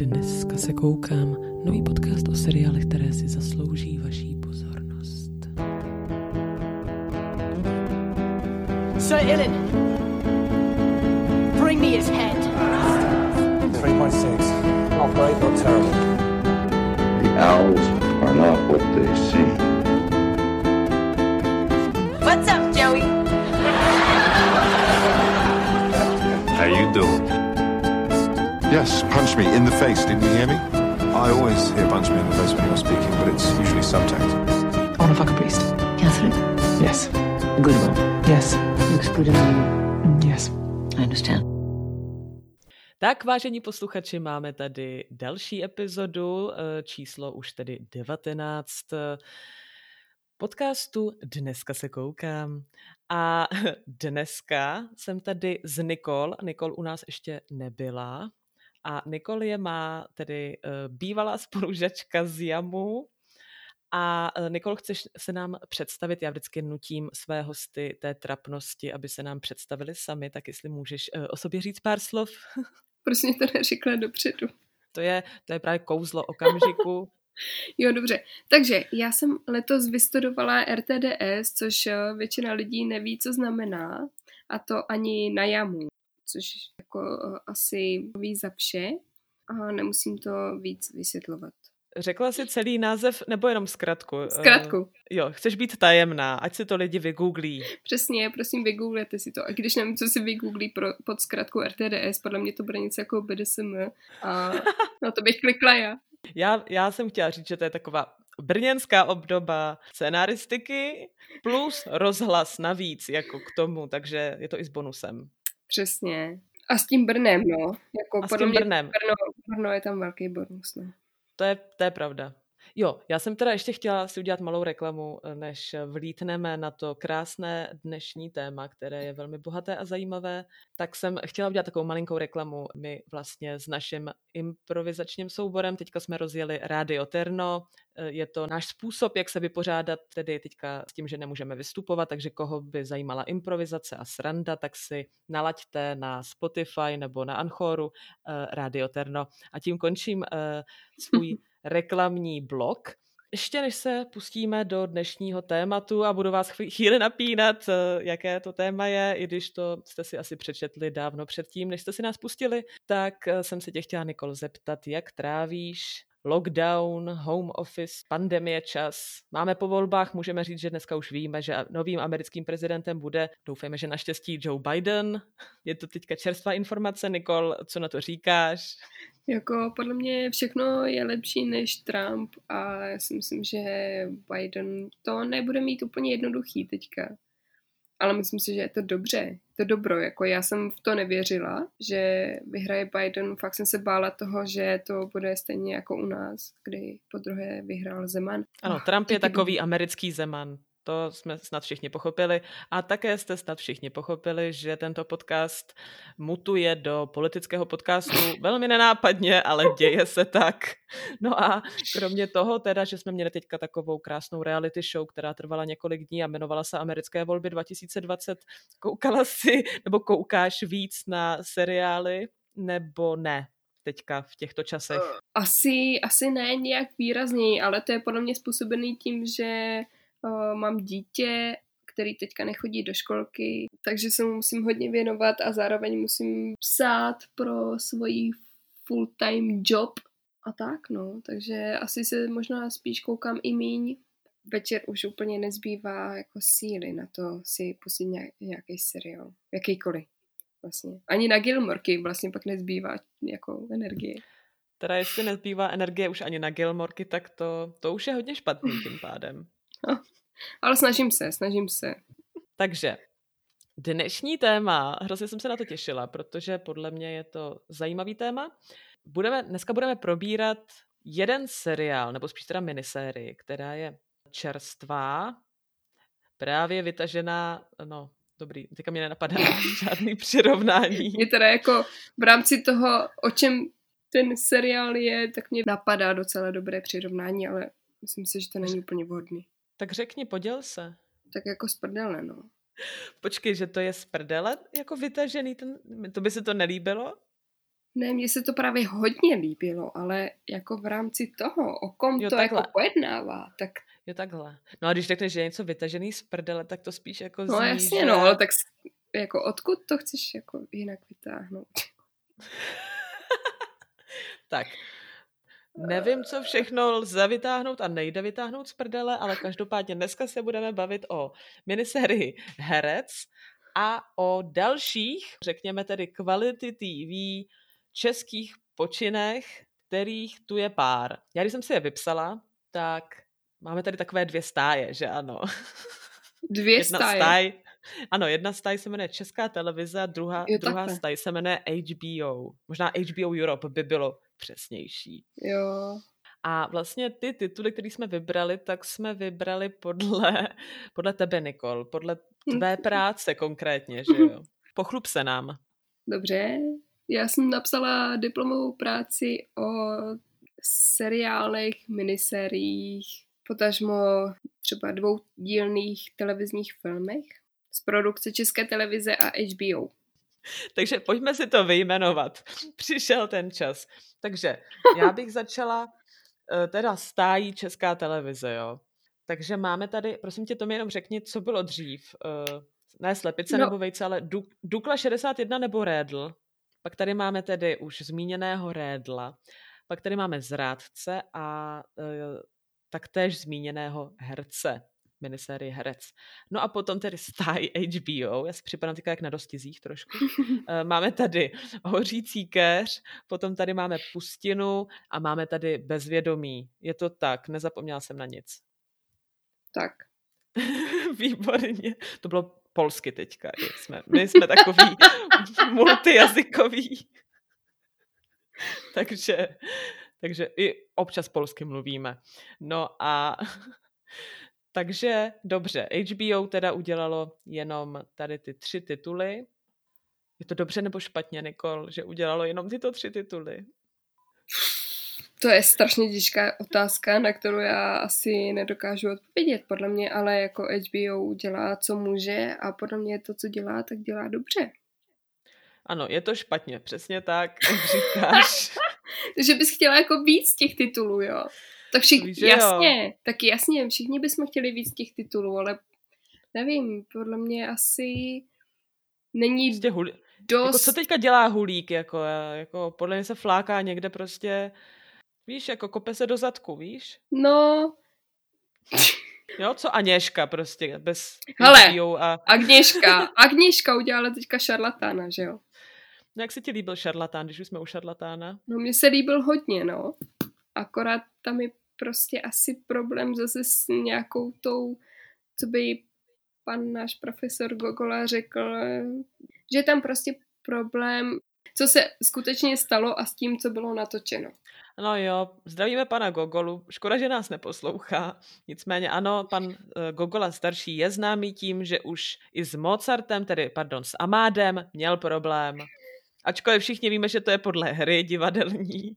Dneska se koukám. Nový podcast o seriálech, které si zaslouží vaší pozornost. Sir Ilan, bring me his head. 3.6. Not great, not terrible. The owls are not what they seem. Yes, punch me in the face. Didn't you hear me? I always hear punch me in the face when you're speaking, but it's usually subtext. I want to fuck a priest. Catherine, Yes. a good one. Yes. Looks good you. Mm, Yes. I understand. Tak, vážení posluchači, máme tady další epizodu, eh, číslo už tedy 19 eh, podcastu Dneska se koukám. A dneska jsem tady s Nikol. Nikol u nás ještě nebyla. A Nikol je má tedy eh, bývalá spolužačka z Jamu. A eh, Nikol, chceš se nám představit? Já vždycky nutím své hosty té trapnosti, aby se nám představili sami, tak jestli můžeš eh, o sobě říct pár slov. Proč mě to neřekla dopředu? To je, to je právě kouzlo okamžiku. Jo, dobře. Takže já jsem letos vystudovala RTDS, což většina lidí neví, co znamená, a to ani na jamu, což jako eh, asi ví za vše a nemusím to víc vysvětlovat. Řekla jsi celý název nebo jenom zkratku? Zkratku. Eh, jo, chceš být tajemná, ať si to lidi vygooglí. Přesně, prosím, vygooglete si to. A když nevím, co si vygooglí pro, pod zkratkou RTDS, podle mě to bude něco jako BDSM a na to bych klikla já. Já, já jsem chtěla říct, že to je taková brněnská obdoba scenaristiky plus rozhlas navíc jako k tomu, takže je to i s bonusem. Přesně. A s tím Brnem, no. Jako A s podle tím mě Brnem. Brno, Brno je tam velký bonus, no. To je, to je pravda. Jo, já jsem teda ještě chtěla si udělat malou reklamu, než vlítneme na to krásné dnešní téma, které je velmi bohaté a zajímavé, tak jsem chtěla udělat takovou malinkou reklamu. My vlastně s naším improvizačním souborem teďka jsme rozjeli Radio Terno, je to náš způsob, jak se vypořádat tedy teďka s tím, že nemůžeme vystupovat, takže koho by zajímala improvizace a sranda, tak si nalaďte na Spotify nebo na Anchoru eh, Radio Terno. A tím končím eh, svůj reklamní blok. Ještě než se pustíme do dnešního tématu a budu vás chví- chvíli napínat, eh, jaké to téma je, i když to jste si asi přečetli dávno předtím, než jste si nás pustili, tak eh, jsem se tě chtěla, Nikol, zeptat, jak trávíš lockdown, home office, pandemie čas. Máme po volbách, můžeme říct, že dneska už víme, že novým americkým prezidentem bude, doufejme, že naštěstí Joe Biden. Je to teďka čerstvá informace, Nikol, co na to říkáš? Jako podle mě všechno je lepší než Trump a já si myslím, že Biden to nebude mít úplně jednoduchý teďka. Ale myslím si, že je to dobře, to dobro, jako já jsem v to nevěřila, že vyhraje Biden, fakt jsem se bála toho, že to bude stejně jako u nás, kdy po druhé vyhrál Zeman. Ano, Trump je takový americký zeman. To jsme snad všichni pochopili. A také jste snad všichni pochopili, že tento podcast mutuje do politického podcastu velmi nenápadně, ale děje se tak. No a kromě toho teda, že jsme měli teďka takovou krásnou reality show, která trvala několik dní a jmenovala se Americké volby 2020, koukala si nebo koukáš víc na seriály nebo ne teďka v těchto časech? Asi, asi ne nějak výrazněji, ale to je podle mě způsobený tím, že uh, mám dítě, který teďka nechodí do školky, takže se mu musím hodně věnovat a zároveň musím psát pro svoji full-time job a tak, no. Takže asi se možná spíš koukám i míň. Večer už úplně nezbývá jako síly na to si pustit nějak, nějaký seriál. Jakýkoliv. Vlastně. Ani na Gilmorky vlastně pak nezbývá jako energie. Teda jestli nezbývá energie už ani na Gilmorky, tak to, to už je hodně špatný tím pádem. Ale snažím se, snažím se. Takže dnešní téma, hrozně jsem se na to těšila, protože podle mě je to zajímavý téma. Budeme, dneska budeme probírat jeden seriál, nebo spíš teda minisérii, která je čerstvá, právě vytažená, no dobrý, teďka mě nenapadá žádný přirovnání. Mě teda jako v rámci toho, o čem ten seriál je, tak mě napadá docela dobré přirovnání, ale myslím si, že to není úplně vhodný. Tak řekni, poděl se. Tak jako z prdele, no. Počkej, že to je z prdele jako vytažený, ten, to by se to nelíbilo? Ne, mně se to právě hodně líbilo, ale jako v rámci toho, o kom Jo, to takhle. jako pojednává, tak Je takhle. No a když řekneš, že je něco vytažený z prdele, tak to spíš jako no zní, jasně, že... no, ale tak jako odkud to chceš jako jinak vytáhnout? Tak, nevím, co všechno lze vytáhnout a nejde vytáhnout z prdele, ale každopádně dneska se budeme bavit o minisérii Herec a o dalších, řekněme tedy kvality TV, českých počinech, kterých tu je pár. Já když jsem si je vypsala, tak máme tady takové dvě stáje, že ano? Dvě Jedna stáje. stáj, ano, jedna stáj se jmenuje Česká televize druhá, Jo, druhá stáj se jmenuje HBO. Možná HBO Europe by bylo přesnější. Jo, A vlastně ty tituly, které jsme vybrali, tak jsme vybrali podle, podle tebe, Nikol, podle tvé práce konkrétně, že jo? Pochlup se nám. dobře. Já jsem napsala diplomovou práci o seriálech, minisériích, potažmo třeba dvoudílných televizních filmech z produkce České televize a HBO. Takže pojďme si to vyjmenovat. Přišel ten čas. Takže já bych začala eh, teda stájí Česká televize, jo. Takže máme tady, prosím tě, to mi jenom řekni, co bylo dřív. Eh, Ne slepice No. nebo vejce, ale Du- Dukla 61 nebo Rédl. Pak tady máme tedy už zmíněného Rédla. Pak tady máme Zrádce a eh, taktéž zmíněného herce minisérie Herec. No a potom tedy stáj HBO, já si připadám teďka jak na dostizích trošku. Eh, máme tady Hořící keř, potom tady máme Pustinu a máme tady Bezvědomí. Je to tak, nezapomněla jsem na nic. Tak. Výborně. To bylo polsky teďka. Jsme, my jsme takový multijazykový. takže, takže i občas polsky mluvíme. No a takže dobře, HBO teda udělalo jenom tady ty tři tituly. Je to dobře nebo špatně, Nikol, že udělalo jenom tyto tři tituly? To je strašně těžká otázka, na kterou já asi nedokážu odpovědět, podle mě, ale jako HBO dělá, co může a podle mě to, co dělá, tak dělá dobře. Ano, je to špatně, přesně tak, jak říkáš. Takže bys chtěla jako víc těch titulů, jo? Tak všichni, Víš, že jo. jasně, tak jasně, všichni bychom chtěli víc těch titulů, ale nevím, podle mě asi není Prostě huli... dost... Jako, co teďka dělá hulík? Jako, jako, podle mě se fláká někde prostě, víš, jako kope se do zadku, víš? No, Jo, co Aněška prostě, bez Hele. A... Agněška. Agněška udělala teďka šarlatána, že jo? No, jak se ti líbil šarlatán, když už jsme u šarlatána? No mně se líbil hodně, no. Akorát tam je prostě asi problém zase s nějakou tou, co by pan náš profesor Gogola řekl, že je tam prostě problém, co se skutečně stalo a s tím, co bylo natočeno. No jo, zdravíme pana Gogolu. Škoda, že nás neposlouchá. Nicméně ano, pan eh, Gogola starší je známý tím, že už i s Mozartem, tedy pardon, s Amádem měl problém. Ačkoliv všichni víme, že to je podle hry divadelní,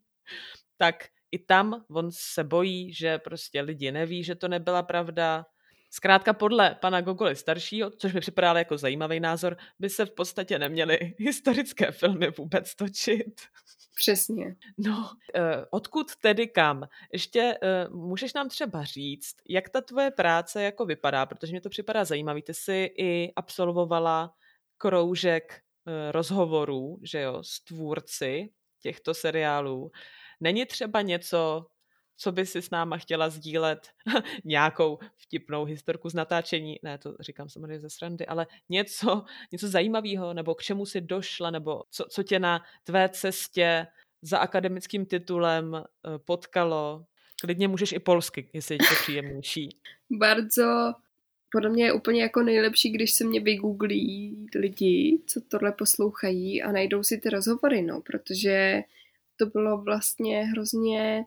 tak i tam on se bojí, že prostě lidi neví, že to nebyla pravda. Zkrátka podle pana Gogoly staršího, což mi připadá jako zajímavý názor, by se v podstatě neměly historické filmy vůbec točit. Přesně. No, eh, odkud tedy kam? Ještě eh, můžeš nám třeba říct, jak ta tvoje práce jako vypadá, protože mě to připadá zajímavý. Ty jsi i absolvovala kroužek eh, rozhovorů, že jo, s tvůrci těchto seriálů. Není třeba něco, co by si s náma chtěla sdílet, nějakou vtipnou historku z natáčení, ne, to říkám samozřejmě ze srandy, ale něco, něco zajímavého, nebo k čemu si došla, nebo co, co tě na tvé cestě za akademickým titulem eh, potkalo. Klidně můžeš i polsky, jestli je to příjemnější. Bardzo, podle mě je úplně jako nejlepší, když se mě vygooglí lidi, co tohle poslouchají a najdou si ty rozhovory, no, protože to bylo vlastně hrozně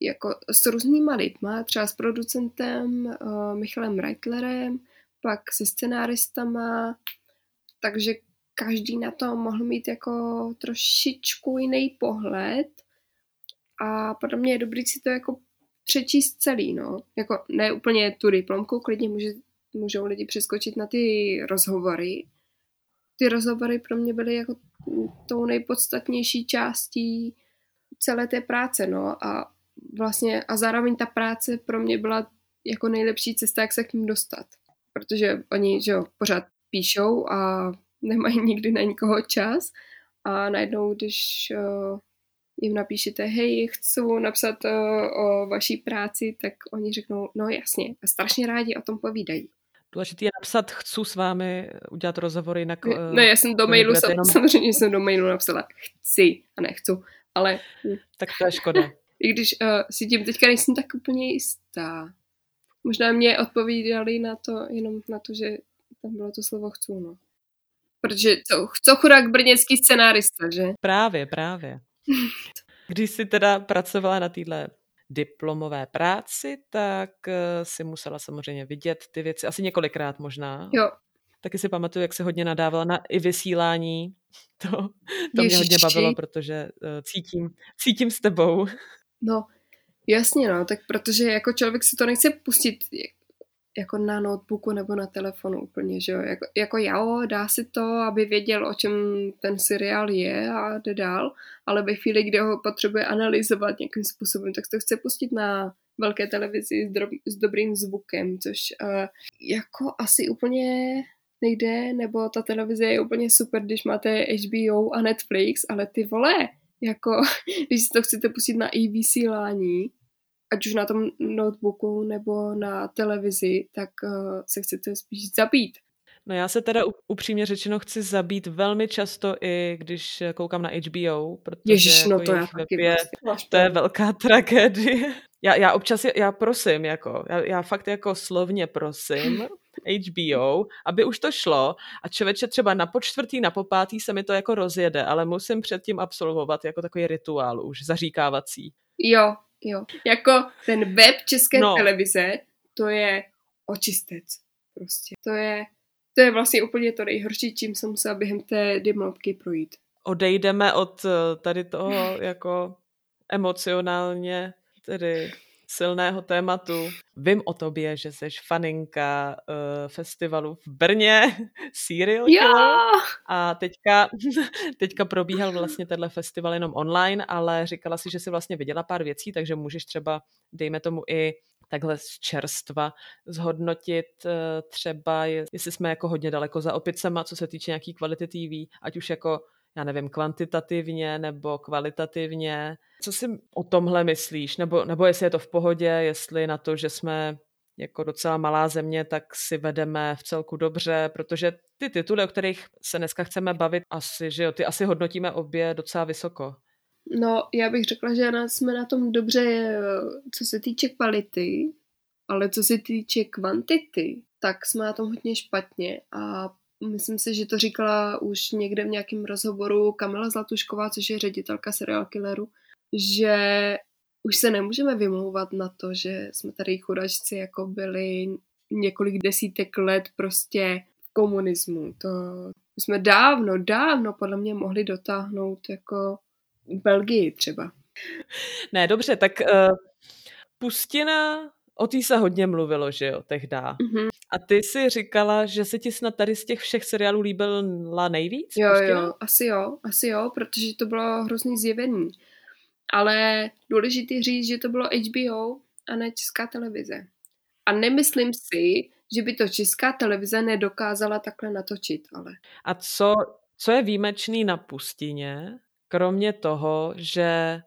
jako s různýma lidma, třeba s producentem uh, Michalem Reitlerem, pak se scenáristama, takže každý na to mohl mít jako trošičku jiný pohled a podle mě je dobrý si to jako přečíst celý, no. Jako ne úplně tu diplomku, klidně může, můžou lidi přeskočit na ty rozhovory. Ty rozhovory pro mě byly jako tou nejpodstatnější částí celé té práce, no a vlastně a zároveň ta práce pro mě byla jako nejlepší cesta, jak se k ním dostat. Protože oni, že jo, pořád píšou a nemají nikdy na nikoho čas a najednou, když uh, jim napíšete, hej, chci napsat uh, o vaší práci, tak oni řeknou, no jasně, a strašně rádi o tom povídají. Důležité je napsat, chci s vámi udělat rozhovor, jinak... Ne, ne já jsem do mailu, sam, jenom... samozřejmě jsem do mailu napsala chci a nechci, ale... Tak to je škoda. I když uh, si tím teďka nejsem tak úplně jistá. Možná mě odpovídali na to, jenom na to, že tam bylo to slovo chci, no. Protože co, co chudák brněcký scenárista, že? Právě, právě. Když jsi teda pracovala na téhle diplomové práci, tak eh, si musela samozřejmě vidět ty věci, asi několikrát možná. Jo. Taky si pamatuju, jak se hodně nadávala na i vysílání. To, to mě hodně bavilo, protože uh, cítím, cítím s tebou. No, jasně no, tak protože jako člověk si to nechce pustit jako na notebooku nebo na telefonu úplně, že jo. Jako, jako jo, dá si to, aby věděl, o čem ten seriál je a jde dál, ale ve chvíli, kdy ho potřebuje analyzovat nějakým způsobem, tak to chce pustit na velké televizi s, drob, s dobrým zvukem, což uh, jako asi úplně nejde, nebo ta televize je úplně super, když máte HBO a Netflix, ale ty vole, jako když si to chcete pustit na i vysílání, ať už na tom notebooku nebo na televizi, tak uh, se chcete spíš zabít. No já se teda upřímně řečeno chci zabít velmi často i když koukám na HBO, protože Ježiš, no jako to já taky je, to je velká tragédie. Já, já občas, já prosím, jako, já, já fakt jako slovně prosím HBO, aby už to šlo a člověče třeba na počtvrtý, na popátý se mi to jako rozjede, ale musím předtím absolvovat jako takový rituál už zaříkávací. Jo, Jo, jako ten web České no. televize, to je očistec. Prostě. To je, to je vlastně úplně to nejhorší, čím jsem musela během té dimlopky projít. Odejdeme od eh, tady toho jako emocionálně tedy silného tématu. Vím o tobě, že jsi faninka uh, festivalu v Brně, Serial Killer. A teďka, teďka probíhal vlastně tenhle festival jenom online, ale říkala si, že si vlastně viděla pár věcí, takže můžeš třeba, dejme tomu i takhle z čerstva zhodnotit uh, třeba, jestli jsme jako hodně daleko za opicema, co se týče nějaký kvality TV, ať už jako já nevím, kvantitativně nebo kvalitativně. Co si o tomhle myslíš? Nebo, nebo jestli je to v pohodě, jestli na to, že jsme jako docela malá země, tak si vedeme v celku dobře, protože ty tituly, o kterých se dneska chceme bavit, asi, že jo, ty asi hodnotíme obě docela vysoko. No, já bych řekla, že jsme na tom dobře, co se týče kvality, ale co se týče kvantity, tak jsme na tom hodně špatně a myslím si, že to říkala už někde v nějakém rozhovoru Kamila Zlatušková, což je ředitelka serial killeru, že už se nemůžeme vymlouvat na to, že jsme tady chudačci jako byli několik desítek let prostě v komunismu. To jsme dávno, dávno podle mě mohli dotáhnout jako Belgii třeba. Ne, dobře, tak uh, Pustina, o té se hodně mluvilo, že jo, tehda. Mm-hmm. A ty si říkala, že se ti snad tady z těch všech seriálů líbila nejvíc? Jo, jo, asi jo, asi jo, protože to bylo hrozný zjevení. Ale důležitý říct, že to bylo HBO a ne česká televize. A nemyslím si, že by to česká televize nedokázala takhle natočit, ale. A co, co je výjimečný na pustině, kromě toho, že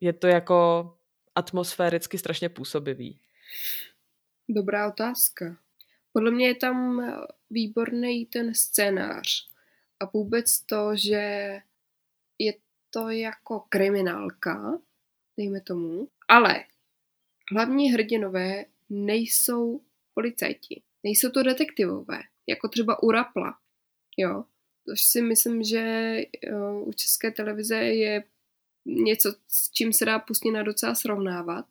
je to jako atmosféricky strašně působivý? Dobrá otázka. Podle mě je tam výborný ten scénář a vůbec to, že je to jako kriminálka, dejme tomu, ale hlavní hrdinové nejsou policajti, nejsou to detektivové, jako třeba u Rapla, jo. Což si myslím, že jo, u české televize je něco, s čím se dá Pustina docela srovnávat.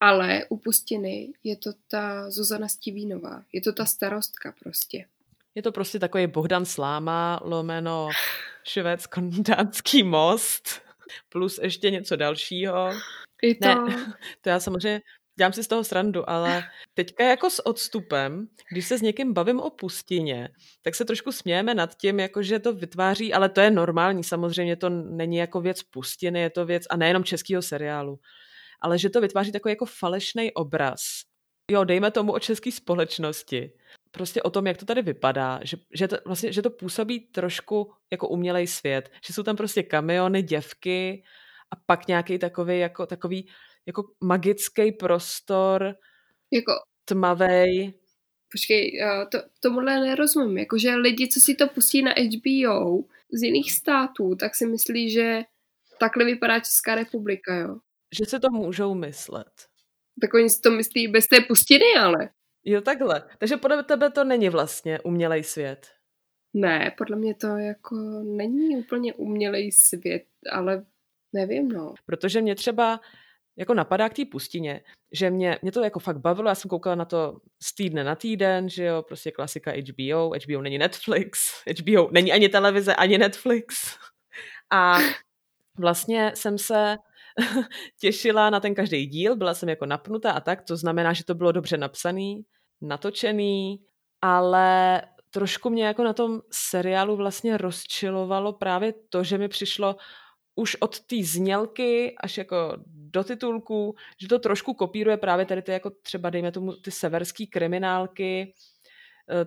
Ale u Pustiny je to ta Zuzana Stivínová. Je to ta starostka prostě. Je to prostě takový Bohdan Sláma, lomeno švédsko-dánský most, plus ještě něco dalšího. Je to... Ne, to já samozřejmě dělám si z toho srandu, ale teďka jako s odstupem, když se s někým bavím o pustině, tak se trošku smějeme nad tím, jako že to vytváří, ale to je normální, samozřejmě to není jako věc pustiny, je to věc, a nejenom českého seriálu, ale že to vytváří takový jako falešný obraz. Jo, dejme tomu o české společnosti. Prostě o tom, jak to tady vypadá, že, že, to, vlastně, že to působí trošku jako umělej svět. Že jsou tam prostě kamiony, děvky a pak nějaký takový jako, takový jako magický prostor, Jako, tmavej. počkej, eh, to, tomuhle nerozumím. Jakože lidi, co si to pustí na HBO z jiných států, tak si myslí, že takhle vypadá Česká republika, jo. Že si to můžou myslet. Tak oni si to myslí bez té pustiny, ale. Jo, takhle. Takže podle tebe to není vlastně umělej svět. Ne, podle mě to jako není úplně umělej svět, ale nevím, no. Protože mě třeba jako napadá k té pustině, že mě, mě to jako fakt bavilo, já jsem koukala na to z týdne na týden, že jo, prostě klasika HBO, HBO není Netflix, HBO není ani televize, ani Netflix. A vlastně jsem se těšila na ten každý díl, byla jsem jako napnutá a tak, to znamená, že to bylo dobře napsaný, natočený, ale trošku mě jako na tom seriálu vlastně rozčilovalo právě to, že mi přišlo už od té znělky až jako do titulků, že to trošku kopíruje právě tady ty jako třeba dejme tomu ty severský kriminálky,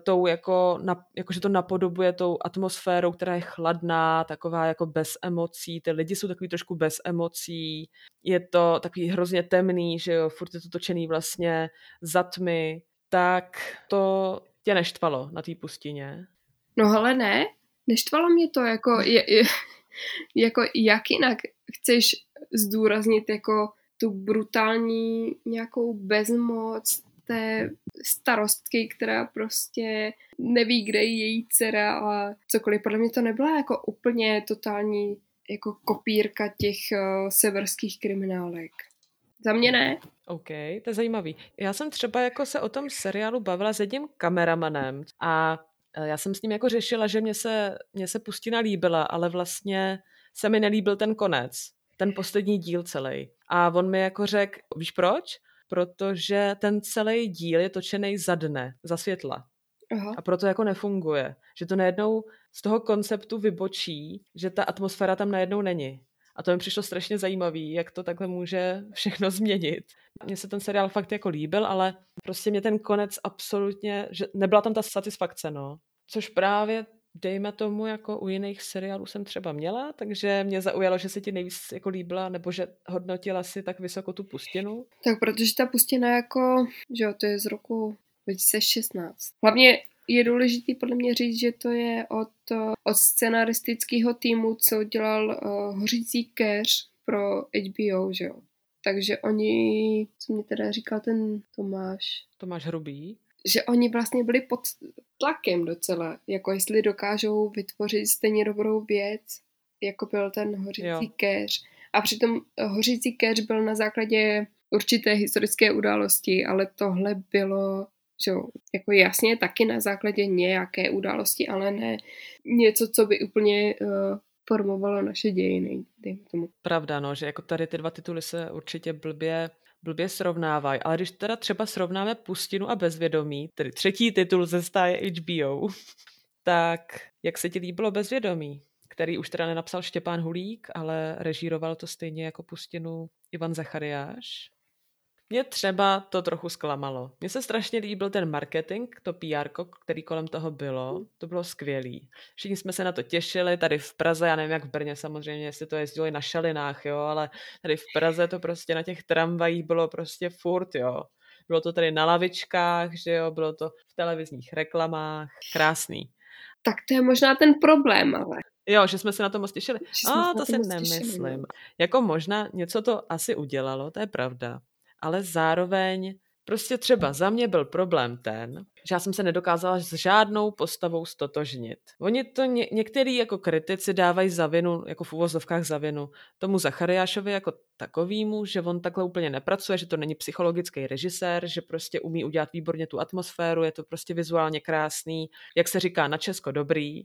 tou jako, na, jako, že to napodobuje tou atmosférou, která je chladná, taková jako bez emocí, ty lidi jsou takový trošku bez emocí, je to takový hrozně temný, že jo, furt je to točený vlastně za tmy, tak to tě neštvalo na té pustině? No ale ne, neštvalo mě to jako, je, je, jako jak jinak chceš zdůraznit jako tu brutální nějakou bezmoc té starostky, která prostě neví, kde je její dcera a cokoliv. Podle mě to nebyla jako úplně totální jako kopírka těch uh, severských kriminálek. Za mě ne. OK, to je zajímavý. Já jsem třeba jako se o tom seriálu bavila s jedním kameramanem a eh, já jsem s ním jako řešila, že mě se, mě se Pustina líbila, ale vlastně se mi nelíbil ten konec, ten poslední díl celý. A on mi jako řekl, víš proč? Protože ten celý díl je točený za dne, za světla. Aha. A proto jako nefunguje. Že to najednou z toho konceptu vybočí, že ta atmosféra tam najednou není. A to mi přišlo strašně zajímavý, jak to takhle může všechno změnit. Mně se ten seriál fakt jako líbil, ale prostě mě ten konec absolutně, že nebyla tam ta satisfakce, no. Což právě dejme tomu, jako u jiných seriálů jsem třeba měla, takže mě zaujalo, že se ti nejvíc jako líbila, nebo že hodnotila si tak vysoko tu pustinu. Tak protože ta pustina jako, že jo, to je z roku 2016. Hlavně je důležitý podle mě říct, že to je od, od scenaristického týmu, co dělal uh, Hořící keř pro HBO, že jo. Takže oni, co mě teda říkal ten Tomáš, Tomáš Hrubý. Že oni vlastně byli pod tlakem docela, jako jestli dokážou vytvořit stejně dobrou věc, jako byl ten Hořící Jo. keř. A přitom Hořící keř byl na základě určité historické události, ale tohle bylo že jako jasně taky na základě nějaké události, ale ne něco, co by úplně uh, formovalo naše dějiny, dejme tomu. Pravda, no, že jako tady ty dva tituly se určitě blbě, blbě srovnávají. Ale když teda třeba srovnáme Pustinu a Bezvědomí, tedy třetí titul ze stáje HBO, tak jak se ti líbilo Bezvědomí? Který už teda nenapsal Štěpán Hulík, ale režíroval to stejně jako Pustinu Ivan Zachariáš. Mě třeba to trochu zklamalo. Mně se strašně líbil ten marketing, to PR, který kolem toho bylo. To bylo skvělý. Všichni jsme se na to těšili, tady v Praze, já nevím jak v Brně samozřejmě, jestli to jezdilo i na šalinách, jo, ale tady v Praze to prostě na těch tramvajích bylo prostě furt, jo. Bylo to tady na lavičkách, že jo, bylo to v televizních reklamách, krásný. Tak to je možná ten problém, ale. Jo, že jsme se na to moc těšili. A to si těšili, nemyslím. no. Jako možná něco to asi udělalo, to je pravda. Ale zároveň prostě třeba za mě byl problém ten, že já jsem se nedokázala s žádnou postavou stotožnit. Oni to ně, některý jako kritici dávají za vinu, jako v uvozovkách za vinu, tomu Zachariášovi jako takovýmu, že on takhle úplně nepracuje, že to není psychologický režisér, že prostě umí udělat výborně tu atmosféru, je to prostě vizuálně krásný, jak se říká na Česko dobrý,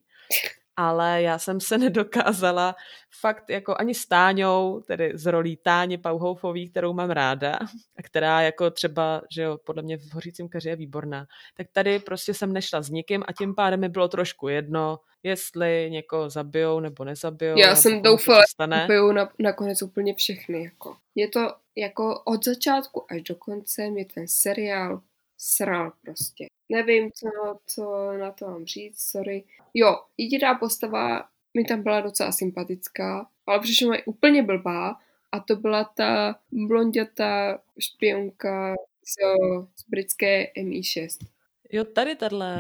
ale já jsem se nedokázala fakt jako ani s Táňou, tedy z rolí Táně Pauhoufový, kterou mám ráda a která jako třeba, že jo, podle mě v Hořícím keři je výborná, tak tady prostě jsem nešla s nikým a tím pádem mi bylo trošku jedno, jestli někoho zabijou nebo nezabijou. Já jsem doufala, že zabijou na, nakonec úplně všechny. Jako. Je to jako od začátku až do konce mě ten seriál sral prostě. Nevím, co, co na to mám říct, sorry. Jo, jediná postava mi tam byla docela sympatická, ale přišla mi úplně blbá a to byla ta blondětá špionka z, z britské MI6. Jo, tady tahle.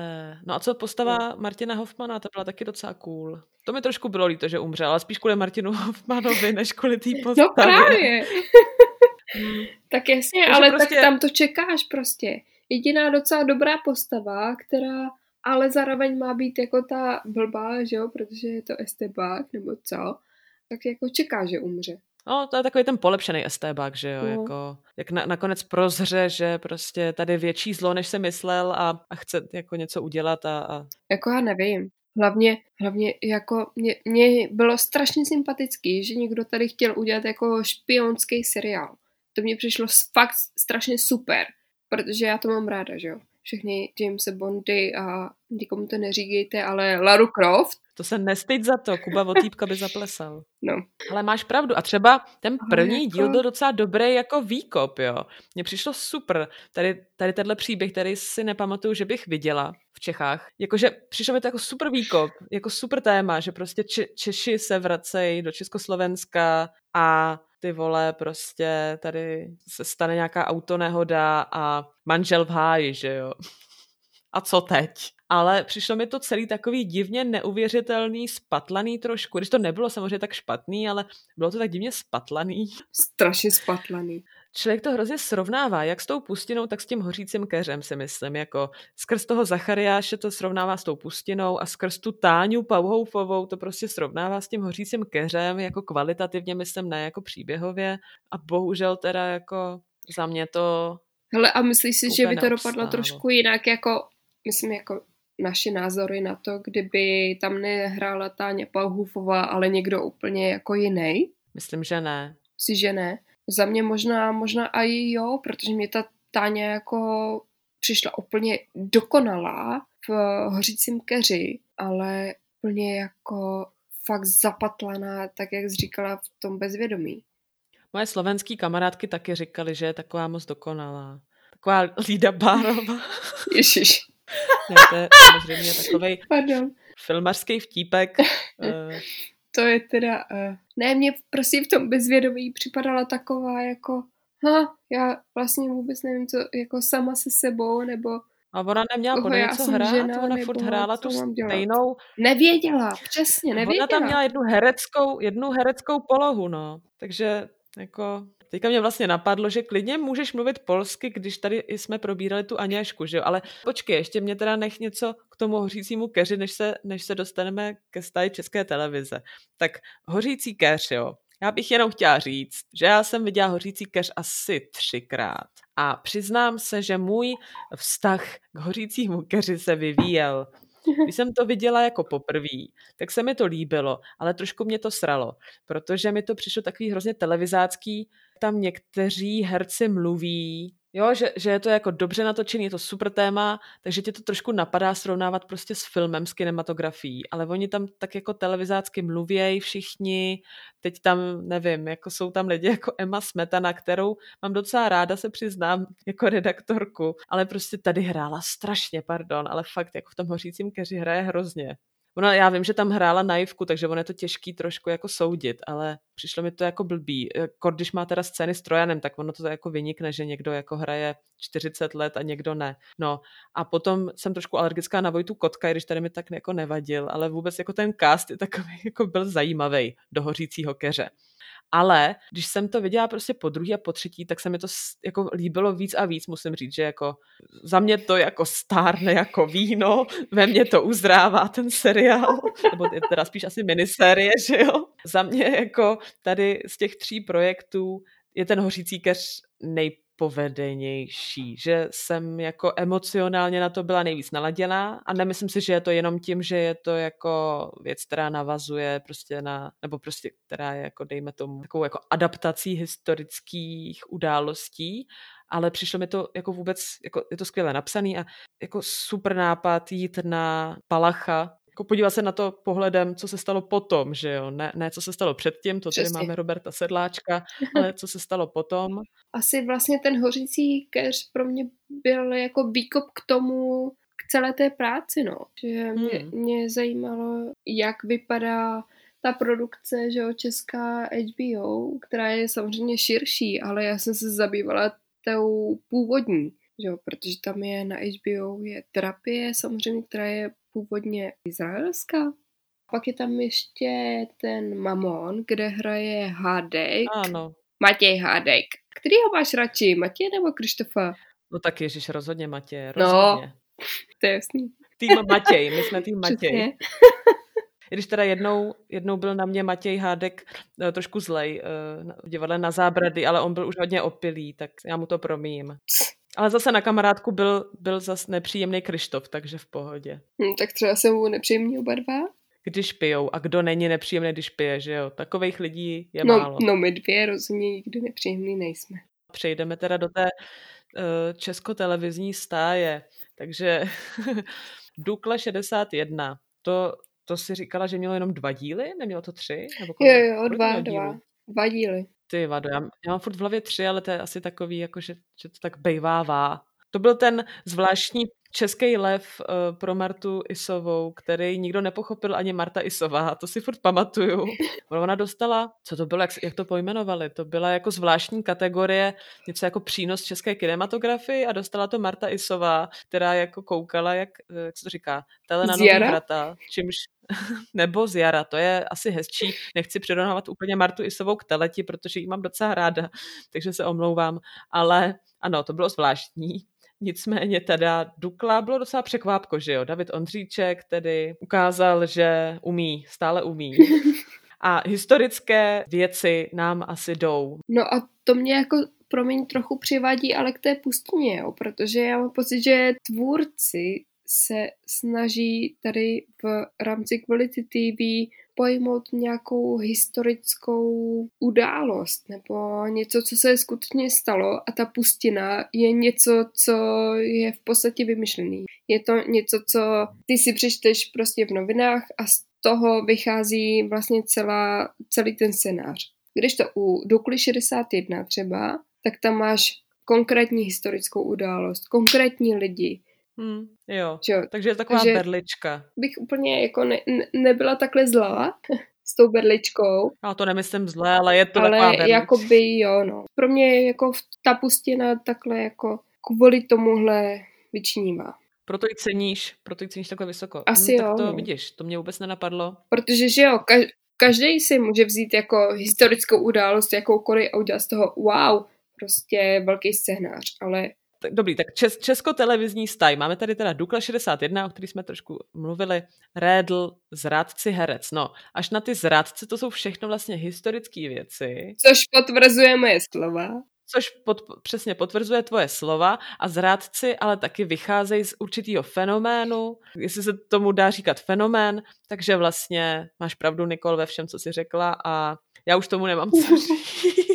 No a co postava Martina Hoffmana, ta byla taky docela cool. To mi trošku bylo líto, že umřel, ale spíš kvůli Martinu Hoffmanovi, než kvůli té postavě. No právě. Hmm. tak jasně, Takže ale prostě- tak tam to čekáš prostě. Jediná docela dobrá postava, která ale zároveň má být jako ta blbá, že jo, protože je to estebák nebo co, tak jako čeká, že umře. No, to je takový ten polepšený estébák, že jo, No. jako, jak na, nakonec prozře, že prostě tady je větší zlo, než se myslel a, a chce jako něco udělat a, a Jako já nevím. Hlavně, hlavně jako mě, mě bylo strašně sympatický, že někdo tady chtěl udělat jako špionský seriál. To mně přišlo fakt strašně super, protože já to mám ráda, že jo. Všechny Jamese Bondy a nikomu to neříkejte, ale Laru Croft, to se nestyď za to, Kuba Votýpka by zaplesal. no. Ale máš pravdu. A třeba ten první jako- díl byl docela dobrý jako výkop, jo. Mně přišlo super. Tady, tady tenhle příběh, který si nepamatuju, že bych viděla Čechách. Jakože přišlo mi to jako super výkop, jako super téma, že prostě Če- Češi se vracejí do Československa a ty vole prostě tady se stane nějaká autonehoda a manžel v háji, že jo. A co teď? Ale přišlo mi to celý takový divně neuvěřitelný, spatlaný trošku, když to nebylo samozřejmě tak špatný, ale bylo to tak divně spatlaný. strašně spatlaný. Člověk to hrozně srovnává, jak s tou pustinou, tak s tím hořícím keřem, si myslím. Jako skrz toho Zachariáše to srovnává s tou pustinou a skrz tu Táňu Pauhoufovou to prostě srovnává s tím hořícím keřem, jako kvalitativně, myslím, ne jako příběhově. A bohužel teda jako za mě to Hele, a myslíš si, že by to dopadlo trošku jinak, jako, myslím, jako naše názory na to, kdyby tam nehrála Táně Pauhufová, ale někdo úplně jako jiný? myslím, že ne. Si, že ne? Za mě možná, možná i jo, protože mě ta Táně jako přišla úplně dokonalá v hořícím keři, ale úplně jako fakt zapatlaná, tak jak jsi říkala v tom bezvědomí. Moje slovenský kamarádky taky říkali, že je taková moc dokonalá. Taková Lída Bárová. Ježiš, ne, to je samozřejmě takový pardon. filmařský vtípek. To je teda... Uh, ne, mě prostě v tom bezvědomí připadala taková jako... Ha, já vlastně vůbec nevím, co jako sama se sebou, nebo A ona neměla já něco hrát, žena, ona nebo furt hrála tu stejnou. nevěděla, přesně, nevěděla. Ona tam měla jednu hereckou, jednu hereckou polohu, no. Takže jako Teďka mě vlastně napadlo, že klidně můžeš mluvit polsky, když tady jsme probírali tu Aněšku, že jo? Ale počkej, ještě mě teda nech něco k tomu hořícímu keři, než se, než se dostaneme ke stáji české televize. Tak hořící keř, jo. Já bych jenom chtěla říct, že já jsem viděla hořící keř asi třikrát. A přiznám se, že můj vztah k hořícímu keři se vyvíjel. Když jsem to viděla jako poprvé, tak se mi to líbilo, ale trošku mě to sralo, protože mi to přišlo takový hrozně televizácký. Tam někteří herci mluví, jo, že, že je to jako dobře natočený, je to super téma, takže tě to trošku napadá srovnávat prostě s filmem, s kinematografií, ale oni tam tak jako televizácky mluvějí všichni, teď tam, nevím, jako jsou tam lidi jako Emma Smetana, kterou mám docela ráda, se přiznám, jako redaktorku, ale prostě tady hrála strašně, pardon, ale fakt jako v tom hořícím keři hraje hrozně. Ona, já vím, že tam hrála naivku, takže ono je to těžký trošku jako soudit, ale přišlo mi to jako blbý. Jako když má teda scény s Trojanem, tak ono to jako vynikne, že někdo jako hraje 40 let a někdo ne. No a potom jsem trošku alergická na Vojtu Kotka, když tady mi tak jako nevadil, ale vůbec jako ten cast je takový, jako byl zajímavý do hořícího keře. Ale když jsem to viděla prostě po druhý a po třetí, tak se mi to jako líbilo víc a víc, musím říct, že jako za mě to jako stárne jako víno, ve mně to uzrává ten seriál, nebo je teda spíš asi minisérie, že jo. Za mě jako tady z těch tří projektů je ten hořící keř nejpovedenější, že jsem jako emocionálně na to byla nejvíc naladěná a nemyslím si, že je to jenom tím, že je to jako věc, která navazuje prostě na, nebo prostě která je jako dejme tomu takovou jako adaptací historických událostí, ale přišlo mi to jako vůbec, jako je to skvěle napsaný a jako super nápad jít na Palacha, jako podívat se na to pohledem, co se stalo potom, že jo, ne, ne co se stalo předtím, to tady máme Roberta Sedláčka, ale co se stalo potom. Asi vlastně ten hořící keř pro mě byl jako výkop k tomu, k celé té práci, no. Že mě, Hmm. mě zajímalo, jak vypadá ta produkce, že jo, česká HBO, která je samozřejmě širší, ale já jsem se zabývala tou původní, že jo, protože tam je na HBO je terapie samozřejmě, která je původně izraelská. Pak je tam ještě ten Mamon, kde hraje Hádek, Ano, Matěj Hádek. Který ho máš radši, Matěj nebo Krištofa? no tak Ježíš, rozhodně Matěj, No, rozhodně. To je jasný. Tým Matěj, my jsme tým Matěj. Přesně. I když teda jednou, jednou byl na mě Matěj Hádek eh, trošku zlej eh, v divadle na zábrady, ale on byl už hodně opilý, tak já mu to promím. Ale zase na kamarádku byl, byl zas nepříjemný Krištof, takže v pohodě. Hm, tak třeba se mu nepříjemní oba dva. Když pijou. A kdo není nepříjemný, když pije, že jo? Takových lidí je No, málo. no, my dvě rozhodně nikdy nepříjemný nejsme. Přejdeme teda do té uh, českotelevizní stáje. Takže Dukle 61. To, to si říkala, že mělo jenom dva díly? Nemělo to tři? Nebo Jo, kolik? jo, dva, dva. Dva díly. Ty vado, já, já mám furt v hlavě tři, ale to je asi takový, jako že, že to tak bejvává. To byl ten zvláštní český lev uh, pro Martu Isovou, který nikdo nepochopil, ani Marta Isová, to si furt pamatuju. Ona dostala, co to bylo, jak, jak to pojmenovali, to byla jako zvláštní kategorie, něco jako přínos české kinematografii a dostala to Marta Isová, která jako koukala, jak, eh, jak se to říká, tele na Z nový jara? vrata, čímž nebo z jara, to je asi hezčí. Nechci přirovnávat úplně Martu Isovou k teleti, protože ji mám docela ráda, takže se omlouvám. Ale ano, to bylo zvláštní. Nicméně teda Dukla bylo docela překvápko, že jo? David Ondříček tedy ukázal, že umí, stále umí. A historické věci nám asi jdou. No a to mě jako promiň trochu přivádí ale k té pustině, jo, protože já mám pocit, že tvůrci se snaží tady v rámci Quality TV pojmout nějakou historickou událost nebo něco, co se skutečně stalo a ta pustina je něco, co je v podstatě vymyšlený. Je to něco, co ty si přečteš prostě v novinách a z toho vychází vlastně celá, celý ten scénář. Když to u Dukly 61 třeba, tak tam máš konkrétní historickou událost, konkrétní lidi. Hm, jo, jo? takže je taková Takže- berlička. Bych úplně jako ne, ne, nebyla takhle zlá s tou berličkou, Já to nemyslím zle, ale je to taková ale berlička. jakoby jo, no. Pro mě jako v- ta pustina takhle jako kvůli tomuhle vyčnívá. Proto ji ceníš, proto ji ceníš takhle vysoko. Asi hm, jo, Tak to no. vidíš, to mě vůbec nenapadlo. Protože, že jo, ka- každý si může vzít jako historickou událost jakoukoliv a udělat z toho wow, prostě velký scénář, ale Tak, dobrý, tak čes, česko-televizní staj. Máme tady teda Dukla 61, o který jsme trošku mluvili, Rédl, zrádci, herec. No, až na ty zrádce, to jsou všechno vlastně historické věci, což potvrzuje moje slova. což pod, přesně potvrzuje tvoje slova a zrádci ale taky vycházejí z určitého fenoménu, jestli se tomu dá říkat fenomén, takže vlastně máš pravdu, Nikol, ve všem, co jsi řekla a já už tomu nemám co říct.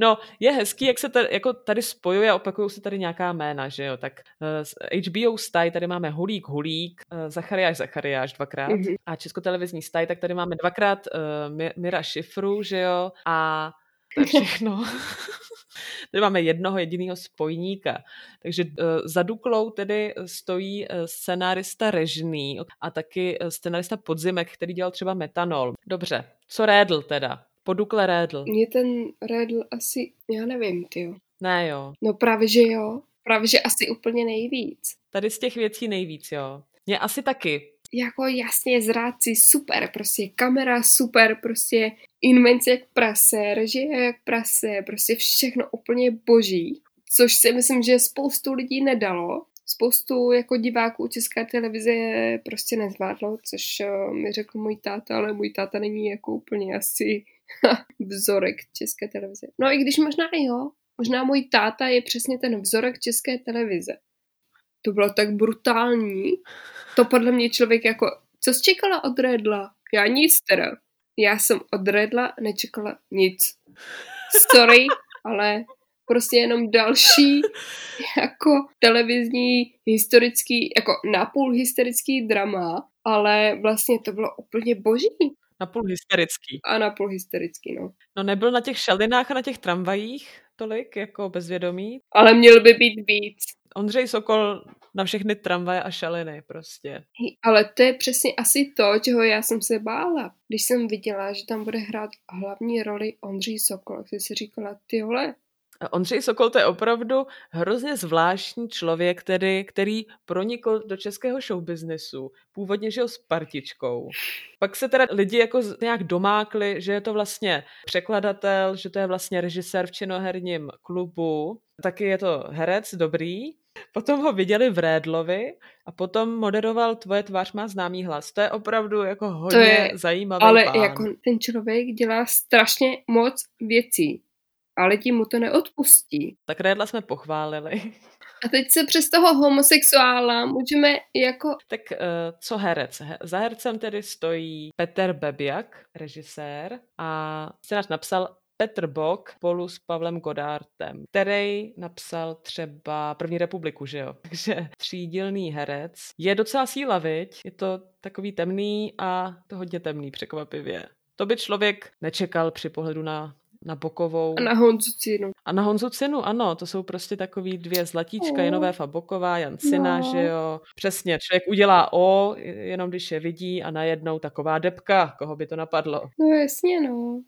No, je hezký, jak se tady, jako tady spojuje a opakují se tady nějaká jména, že jo, tak uh, z HBO Staj tady máme Hulík Hulík, uh, Zachariáš Zachariáš dvakrát Mhm. a Českotelevizní Staj, tak tady máme dvakrát uh, Mi- Mira Šifru, že jo, a to je všechno. tady máme jednoho jediného spojníka. Takže uh, za Duklou tedy stojí uh, scenárista Režný a taky uh, scenárista Podzimek, který dělal třeba Metanol. Dobře, co Rédl teda? Po Dukle Rédl. Mě ten Redl asi, já nevím, ty Ne jo. No právě, že jo. Právě, že asi úplně nejvíc. Tady z těch věcí nejvíc, jo. Mě asi taky. Jako jasně zrádci super, prostě kamera super, prostě invence jak prase, režie jak prase, prostě všechno úplně boží. Což si myslím, že spoustu lidí nedalo. Spoustu jako diváků České televize prostě nezvládlo, což eh, mi řekl můj táta, ale můj táta není jako úplně asi vzorek České televize. No i když možná jo, možná můj táta je přesně ten vzorek české televize. To bylo tak brutální. To podle mě člověk jako, co jsi čekala od Redla? Já nic teda. Já jsem od Redla nečekala nic. Sorry, ale prostě jenom další jako televizní historický, jako napůl historický drama, ale vlastně to bylo úplně boží. Napůl hysterický. A napůl hysterický, no. No nebyl na těch šalinách a na těch tramvajích tolik, jako bezvědomí. Ale měl by být víc. Ondřej Sokol na všechny tramvaje a šaliny prostě. Ale to je přesně asi to, čeho já jsem se bála. Když jsem viděla, že tam bude hrát hlavní roli Ondřej Sokol, tak jsem si říkala, ty vole, Ondřej Sokol to je opravdu hrozně zvláštní člověk, který, který pronikl do českého showbiznesu. Původně žil s partičkou. Pak se teda lidi jako nějak domákli, že je to vlastně překladatel, že to je vlastně režisér v činoherním klubu. Taky je to herec, dobrý. Potom ho viděli v Rédlovi a potom moderoval Tvoje tvář má známý hlas. To je opravdu jako hodně je- zajímavý ale pán. jako ten člověk dělá strašně moc věcí. A lidi mu to neodpustí. Tak Rédla jsme pochválili. A teď se přes toho homosexuála můžeme jako... Tak uh, co herec? He- za hercem tedy stojí Petr Bebiak, režisér, a scénář napsal Petr Bok spolu s Pavlem Godártem, který napsal třeba První republiku, že jo? Takže třídilný herec. Je docela síla, viď? Je to takový temný a to hodně temný překvapivě. To by člověk nečekal při pohledu na, na Bokovou. A na Honzu Cínu. A na Honzu Cinu, ano, to jsou prostě takový dvě zlatíčka, Oh. Jenové Faboková, Jan Cina, No. že jo. Přesně, člověk udělá O, jenom když je vidí a najednou taková depka, koho by to napadlo. No jasně, no.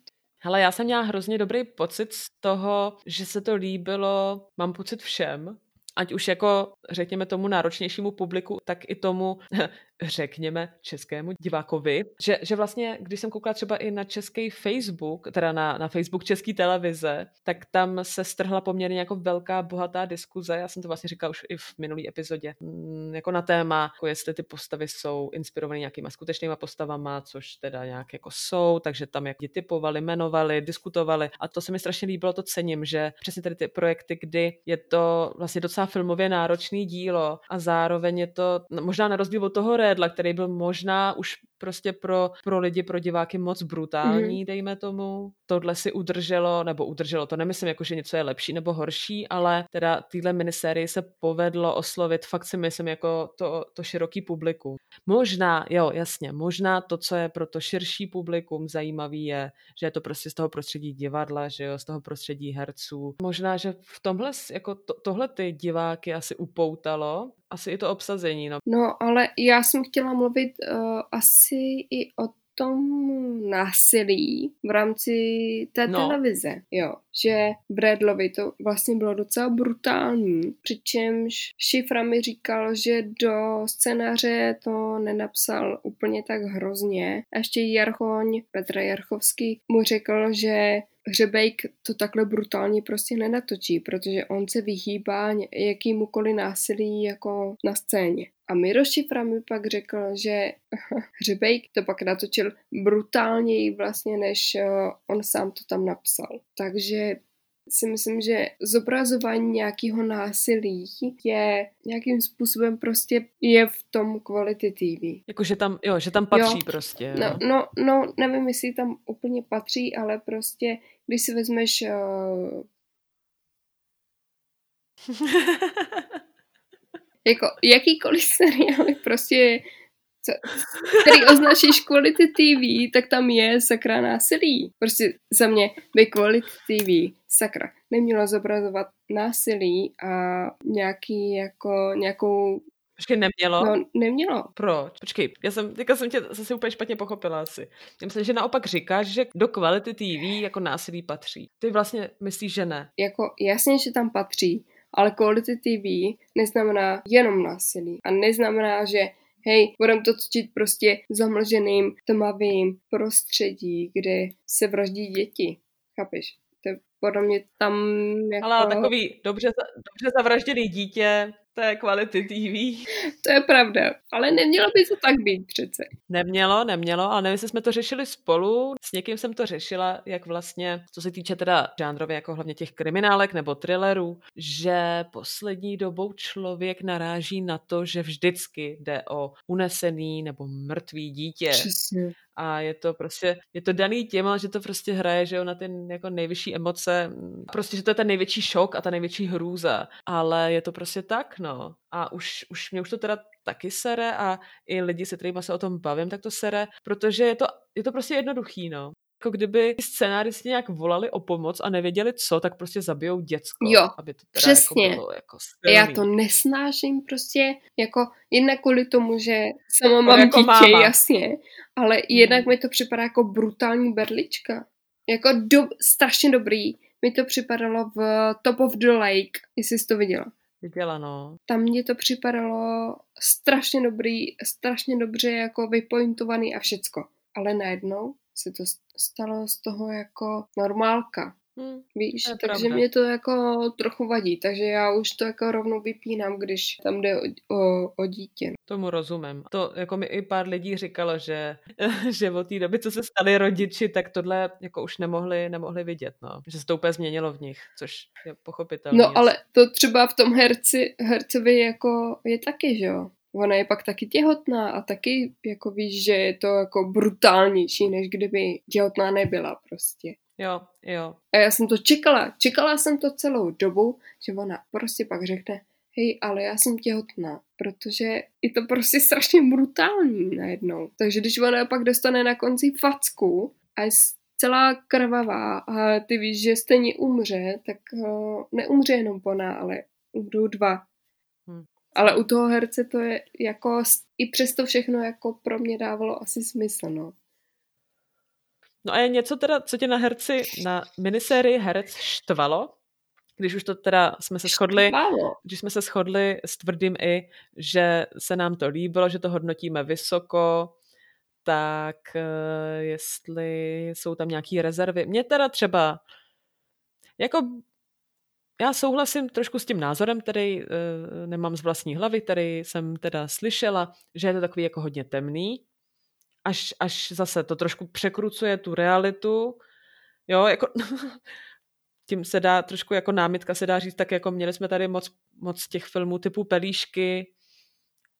Hele, já jsem měla hrozně dobrý pocit z toho, že se to líbilo, mám pocit všem, ať už jako, řekněme tomu náročnějšímu publiku, tak i tomu, řekněme, českému divákovi, že, že vlastně, když jsem koukala třeba i na český Facebook, teda na, na Facebook České televize, tak tam se strhla poměrně jako velká, bohatá diskuze, já jsem to vlastně říkala už i v minulý epizodě, mm, jako na téma, jako jestli ty postavy jsou inspirované nějakýma skutečnýma postavama, což teda nějak jako jsou, takže tam jak typovali, jmenovali, diskutovali. A to se mi strašně líbilo, to cením, že přesně tady ty projekty, kdy je to vlastně docela filmově náročný dílo a zároveň je to no, možná na rozdíl od toho Redla, který byl možná už prostě pro, pro lidi, pro diváky moc brutální, mm-hmm. dejme tomu. Tohle si udrželo, nebo udrželo, to nemyslím jako, že něco je lepší nebo horší, ale teda týhle minisérii se povedlo oslovit fakt si myslím jako to, to široký publikum. Možná, jo, jasně, možná to, co je pro to širší publikum zajímavý je, že je to prostě z toho prostředí divadla, že jo, z toho prostředí herců. Možná, že v tomhle, jako to, tohle ty diváky asi upoutalo, asi i to obsazení, no. No, ale já jsem chtěla mluvit uh, asi i o tom násilí v rámci té No. televize, jo. Že v Redlovi to vlastně bylo docela brutální, přičemž Šifra mi říkal, že do scénáře to nenapsal úplně tak hrozně. A ještě Jarchoň, Petr Jarchovský, mu řekl, že Hřebejk to takhle brutálně prostě nenatočí, protože on se vyhýbá jakýmukoliv násilí jako na scéně. A Miro Šifra mi pak řekl, že Hřebejk to pak natočil brutálněji vlastně, než eh, on sám to tam napsal. Takže si myslím, že zobrazování nějakého násilí je nějakým způsobem prostě je v tom quality TV. Jako, že tam, jo, že tam patří Jo. prostě. Jo. No, no, no, nevím, jestli tam úplně patří, ale prostě, když si vezmeš uh, jako jakýkoliv seriál, prostě, co, který označíš quality TV, tak tam je sakra násilí. Prostě za mě by quality TV, sakra, nemělo zobrazovat násilí a nějaký jako, nějakou, Počkej, nemělo? no nemělo. Proč? Počkej, já jsem, teďka jsem tě zase úplně špatně pochopila asi. Já myslím, že naopak říkáš, že do kvality TV jako násilí patří. Ty vlastně myslíš, že ne. jako jasně, že tam patří, ale quality TV neznamená jenom násilí. A neznamená, že hej, budeme to točit prostě v zamlženým, tmavým prostředí, kde se vraždí děti. Chápeš? To je podle mě tam jako... Ale takový dobře, dobře zavražděný dítě To je kvality TV. To je pravda, ale nemělo by to tak být přece. Nemělo, nemělo, ale nevím, jestli jsme to řešili spolu. S někým jsem to řešila, jak vlastně, co se týče teda žánrově, jako hlavně těch kriminálek nebo thrillerů, že poslední dobou člověk naráží na to, že vždycky jde o unesený nebo mrtvý dítě. Přesně. A je to prostě, je to daný tím, že to prostě hraje, že jo, na ty jako nejvyšší emoce, prostě, že to je ten největší šok a ta největší hrůza, ale je to prostě tak, no. A už, už mě už to teda taky sere a i lidi, se kterými se o tom bavím, tak to sere, protože je to, je to prostě jednoduchý, no jako kdyby scénáristi nějak volali o pomoc a nevěděli co, tak prostě zabijou děcko. Jo, aby to teda přesně. Jako bylo jako Já to nesnáším prostě, jako jednak kvůli tomu, že sama mám jako dítě, máma. jasně, ale jednak mi to připadá jako brutální berlička. Jako do, strašně dobrý. Mi to připadalo v Top of the Lake, jestli jsi to viděla. Viděla, no. Tam mně to připadalo strašně dobrý, strašně dobře jako vypointovaný a všecko. Ale najednou se to stalo z toho jako normálka. Hm. Víš, takže pravda. mě to jako trochu vadí, takže já už to jako rovnou vypínám, když tam jde o, o, o dítě. Tomu rozumím. To jako mi i pár lidí říkalo, že, že od té doby, co se stali rodiči, tak tohle jako už nemohli, nemohli vidět, no. Že se to úplně změnilo v nich, což je pochopitelné. No ale to třeba v tom herci, hercovi jako je taky, že jo? Ona je pak taky těhotná a taky jako víš, že je to jako brutálnější, než kdyby těhotná nebyla prostě. Jo, jo. A já jsem to čekala, čekala jsem to celou dobu, že ona prostě pak řekne, hej, ale já jsem těhotná, protože je to prostě strašně brutální najednou. Takže když ona pak dostane na konci facku a je celá krvavá a ty víš, že stejně umře, tak uh, neumře jenom ona, ale umřou dva. Ale u toho herce to je jako, i přesto všechno jako pro mě dávalo asi smysl, no. No a je něco teda, co tě na herci, na minisérii Herec štvalo? Když už to teda jsme se shodli, když jsme se shodli s tvrdým i, že se nám to líbilo, že to hodnotíme vysoko, tak eh, jestli jsou tam nějaké rezervy. Mně teda třeba, jako já souhlasím trošku s tím názorem, který uh, nemám z vlastní hlavy, který jsem teda slyšela, že je to takový jako hodně temný, až, až zase to trošku překrucuje tu realitu, jo, jako tím se dá trošku jako námitka se dá říct, tak jako měli jsme tady moc, moc těch filmů typu Pelíšky,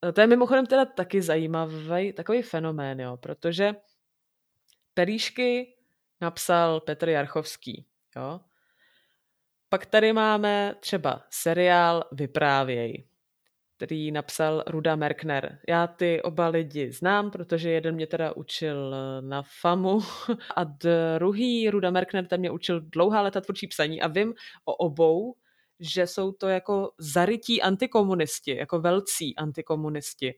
Eh, to je mimochodem teda taky zajímavý takový fenomén, jo, protože Pelíšky napsal Petr Jarchovský, jo. Pak tady máme třeba seriál Vyprávěj, který napsal Ruda Merkner. Já ty oba lidi znám, protože jeden mě teda učil eh, na FAMu a druhý Ruda Merkner ten mě učil dlouhá leta tvůrčí psaní a vím o obou, že jsou to jako zarytí antikomunisti, jako velcí antikomunisti.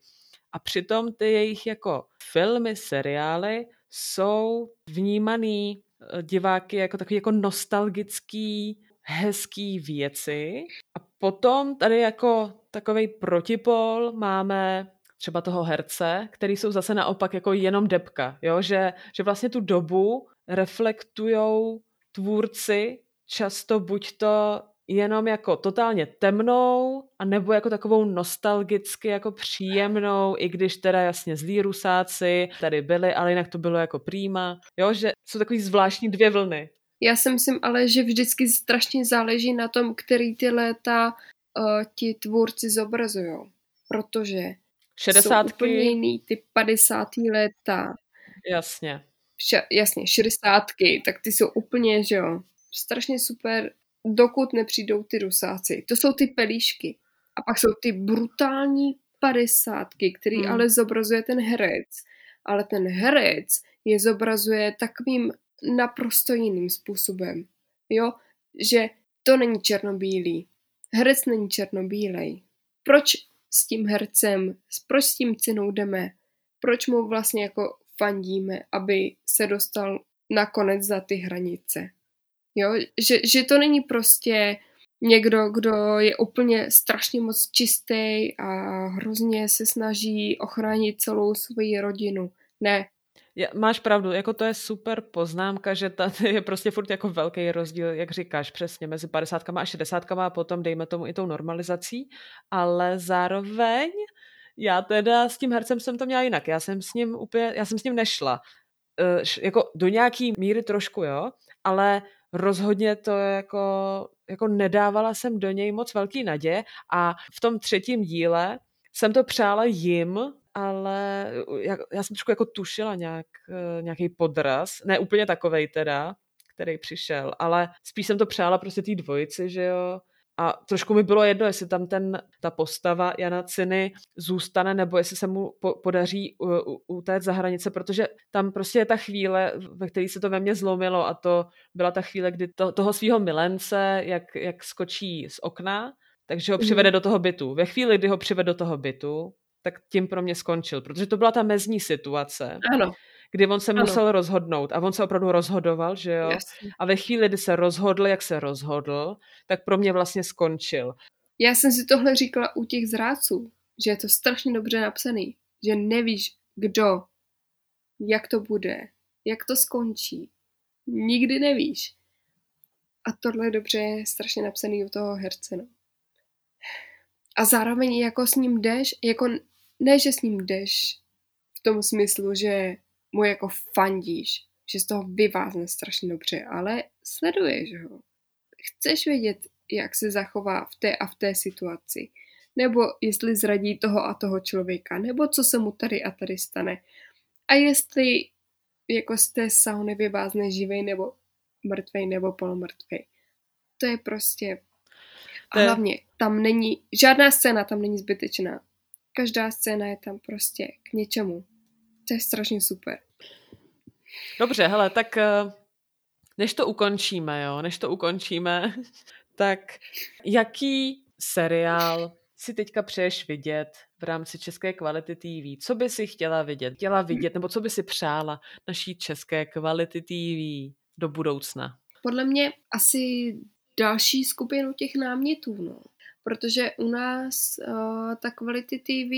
A přitom ty jejich jako filmy, seriály jsou vnímaný eh, diváky jako takový jako nostalgický, hezký věci. A potom tady jako takový protipol máme třeba toho herce, který jsou zase naopak jako jenom depka, jo? Že, že vlastně tu dobu reflektujou tvůrci často buď to jenom jako totálně temnou, a nebo jako takovou nostalgicky jako příjemnou, i když teda jasně zlí rusáci tady byli, ale jinak to bylo jako prýma. Jo, že jsou takový zvláštní dvě vlny. Já si myslím ale, že vždycky strašně záleží na tom, který ty léta uh, ti tvůrci zobrazují. Protože jsou Šedesátky, úplně jiný ty 50. léta. jasně. Ša, jasně, 60. tak ty jsou úplně, že jo, strašně super, dokud nepřijdou ty rusáci. To jsou ty pelíšky. A pak jsou ty brutální padesátky, který hmm. ale zobrazuje ten herec. Ale ten herec je zobrazuje takovým naprosto jiným způsobem. Jo, že to není černobílý. Herec není černobílej. Proč s tím hercem, proč s tím cenou jdeme? Proč mu vlastně jako fandíme, aby se dostal nakonec za ty hranice? Jo, že, že to není prostě někdo, kdo je úplně strašně moc čistý a hrozně se snaží ochránit celou svoji rodinu. Ne, Je, máš pravdu, jako to je super poznámka, že tady je prostě furt jako velký rozdíl, jak říkáš, přesně mezi 50 a 60 a potom dejme tomu i tou normalizací, ale zároveň já teda s tím hercem jsem to měla jinak, já jsem s ním úplně, já jsem s ním nešla, uh, jako do nějaký míry trošku, jo, ale rozhodně to jako, jako nedávala jsem do něj moc velký naděje a v tom třetím díle jsem to přála jim, ale já, já jsem trošku jako tušila nějak, eh, nějaký podraz, ne úplně takovej teda, který přišel, ale spíš jsem to přála prostě té dvojici, že jo, a trošku mi bylo jedno, jestli tam ten, ta postava Jana Ciny zůstane, nebo jestli se mu po, podaří utéct za hranice, protože tam prostě je ta chvíle, ve které se to ve mně zlomilo a to byla ta chvíle, kdy to, toho svého milence, jak, jak skočí z okna, takže ho přivede mm. do toho bytu. Ve chvíli, kdy ho přivede do toho bytu, tak tím pro mě skončil, protože to byla ta mezní situace. Ano. Kdy on se ano. musel rozhodnout a on se opravdu rozhodoval, že jo? Jasně. A ve chvíli, kdy se rozhodl, jak se rozhodl, tak pro mě vlastně skončil. Já jsem si tohle říkala u těch zrádců, že je to strašně dobře napsaný, že nevíš, kdo, jak to bude, jak to skončí. Nikdy nevíš. A tohle je dobře strašně napsaný u toho herce, no. A zároveň jako s ním jdeš, jako ne, že s ním jdeš v tom smyslu, že mu jako fandíš, že z toho vyvázne strašně dobře, ale sleduješ ho. Chceš vědět, jak se zachová v té a v té situaci. Nebo jestli zradí toho a toho člověka, nebo co se mu tady a tady stane. A jestli jako z té sauny vyvázne živej nebo mrtvej nebo polomrtvej. To je prostě... A hlavně, tam není, žádná scéna tam není zbytečná. Každá scéna je tam prostě k něčemu. To je strašně super. Dobře, hele, tak eh, než to ukončíme, jo, než to ukončíme, tak jaký seriál si teďka přeješ vidět v rámci české kvality TV? Co by si chtěla vidět? Chtěla vidět, nebo co by si přála naší české kvality TV do budoucna? Podle mě asi další skupinu těch námětů, no. Protože u nás uh, ta kvality TV,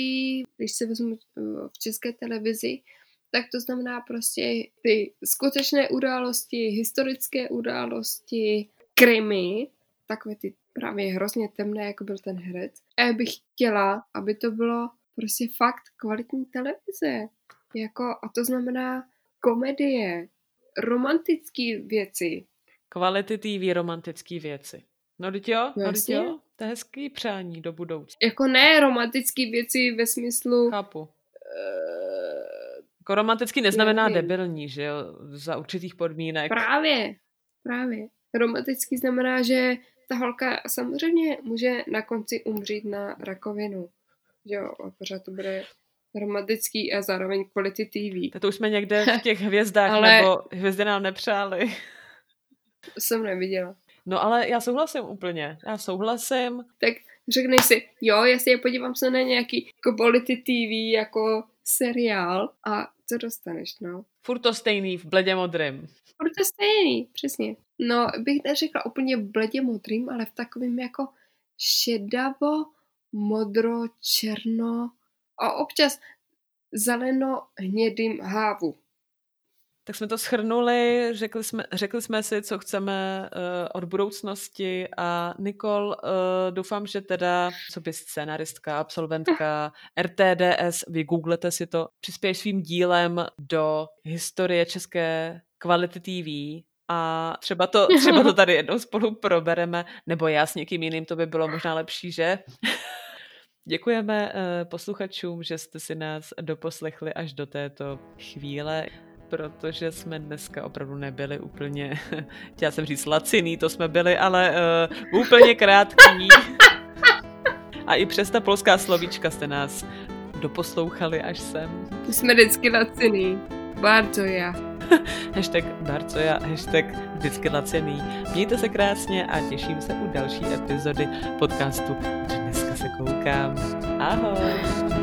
když se vezmu uh, v české televizi, tak to znamená prostě ty skutečné události, historické události, krimi, takové ty právě hrozně temné, jako byl ten herec. A já bych chtěla, aby to bylo prostě fakt kvalitní televize. Jako, a to znamená komedie, romantické věci. Kvality TV, romantické věci. No teď jo, no teď jo. To je hezký přání do budoucna. Jako ne romantické věci ve smyslu... Chápu. Uh, jako romantický neznamená nevím. debilní, že jo, za určitých podmínek. Právě, právě. Romantický znamená, že ta holka samozřejmě může na konci umřít na rakovinu. Že jo, a pořád to bude romantický a zároveň quality TV. To už jsme někde v těch hvězdách, ale... nebo hvězdy nám nepřáli. To jsem neviděla. No ale já souhlasím úplně. Já souhlasím. Tak řekneš si, jo, já si je podívám se na nějaký quality TV jako seriál a co dostaneš, no? Furt to stejný v bledě modrým. Furt to stejný, přesně. No, bych neřekla úplně bledě modrým, ale v takovém jako šedavo, modro, černo a občas zeleno hnědým hávu tak jsme to schrnuli, řekli jsme, řekli jsme si, co chceme uh, od budoucnosti. A Nikol, uh, doufám, že teda, co by scenaristka, absolventka RTDS, vy googlete si to, přispěješ svým dílem do historie české kvality TV a třeba to, třeba to tady jednou spolu probereme, nebo já s někým jiným, to by bylo možná lepší, že? Děkujeme uh, posluchačům, že jste si nás doposlechli až do této chvíle protože jsme dneska opravdu nebyli úplně, chtěla jsem říct laciný, to jsme byli, ale uh, úplně krátký. A i přes ta polská slovíčka jste nás doposlouchali až sem. Jsme vždycky laciný. Bardzo já. hashtag bardzo já, hashtag vždycky lacený. Mějte se krásně a těším se u další epizody podcastu Dneska se koukám. Ahoj.